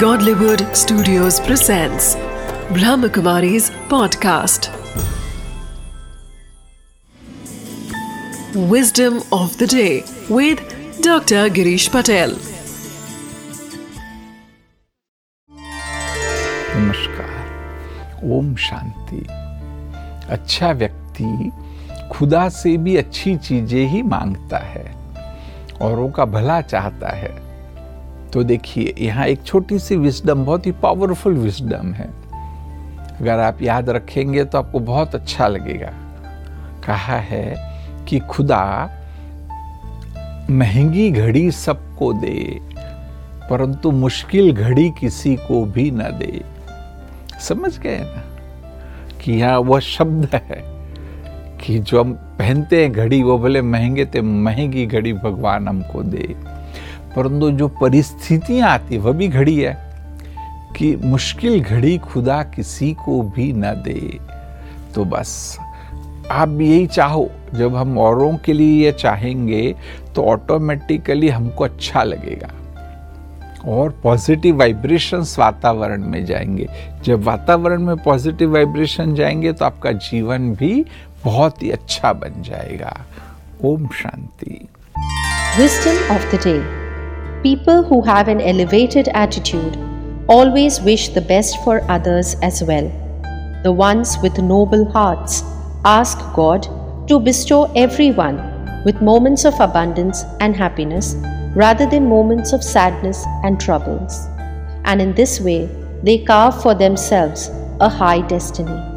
Godlywood Studios presents Brahmakumari's podcast. Wisdom of the day with Dr. Girish Patel. नमस्कार ओम शांति अच्छा व्यक्ति खुदा से भी अच्छी चीज़ें ही माँगता है औरों का भला चाहता है तो देखिए, यहाँ एक छोटी सी विजडम बहुत ही पावरफुल विजडम है। अगर आप याद रखेंगे तो आपको बहुत अच्छा लगेगा। कहा है कि खुदा महँगी घड़ी सबको दे, परंतु मुश्किल घड़ी किसी को भी ना दे। समझ गए ना? कि यहाँ वह शब्द है कि जो हम पहनते हैं घड़ी, वो भले महँगे थे, महँगी घड़ी भगवान हमको दे। परंतु जो परिस्थितियाँ आती वह भी घड़ी है कि मुश्किल घड़ी खुदा किसी को भी न दे। तो बस, आप भी यही चाहो, जब हम औरों के लिए ये चाहेंगे तो ऑटोमेटिकली हमको अच्छा लगेगा। और पॉजिटिव वाइब्रेशंस वातावरण में जाएँगे। जब वातावरण में पॉजिटिव वाइब्रेशन जाएँगे तो आपका जीवन भी बहुत ही अच्छा बन जाएगा। ओम शांति। Wisdom of the day. People who have an elevated attitude always wish the best for others as well. The ones with noble hearts ask God to bestow everyone with moments of abundance and happiness rather than moments of sadness and troubles. And in this way, they carve for themselves a high destiny.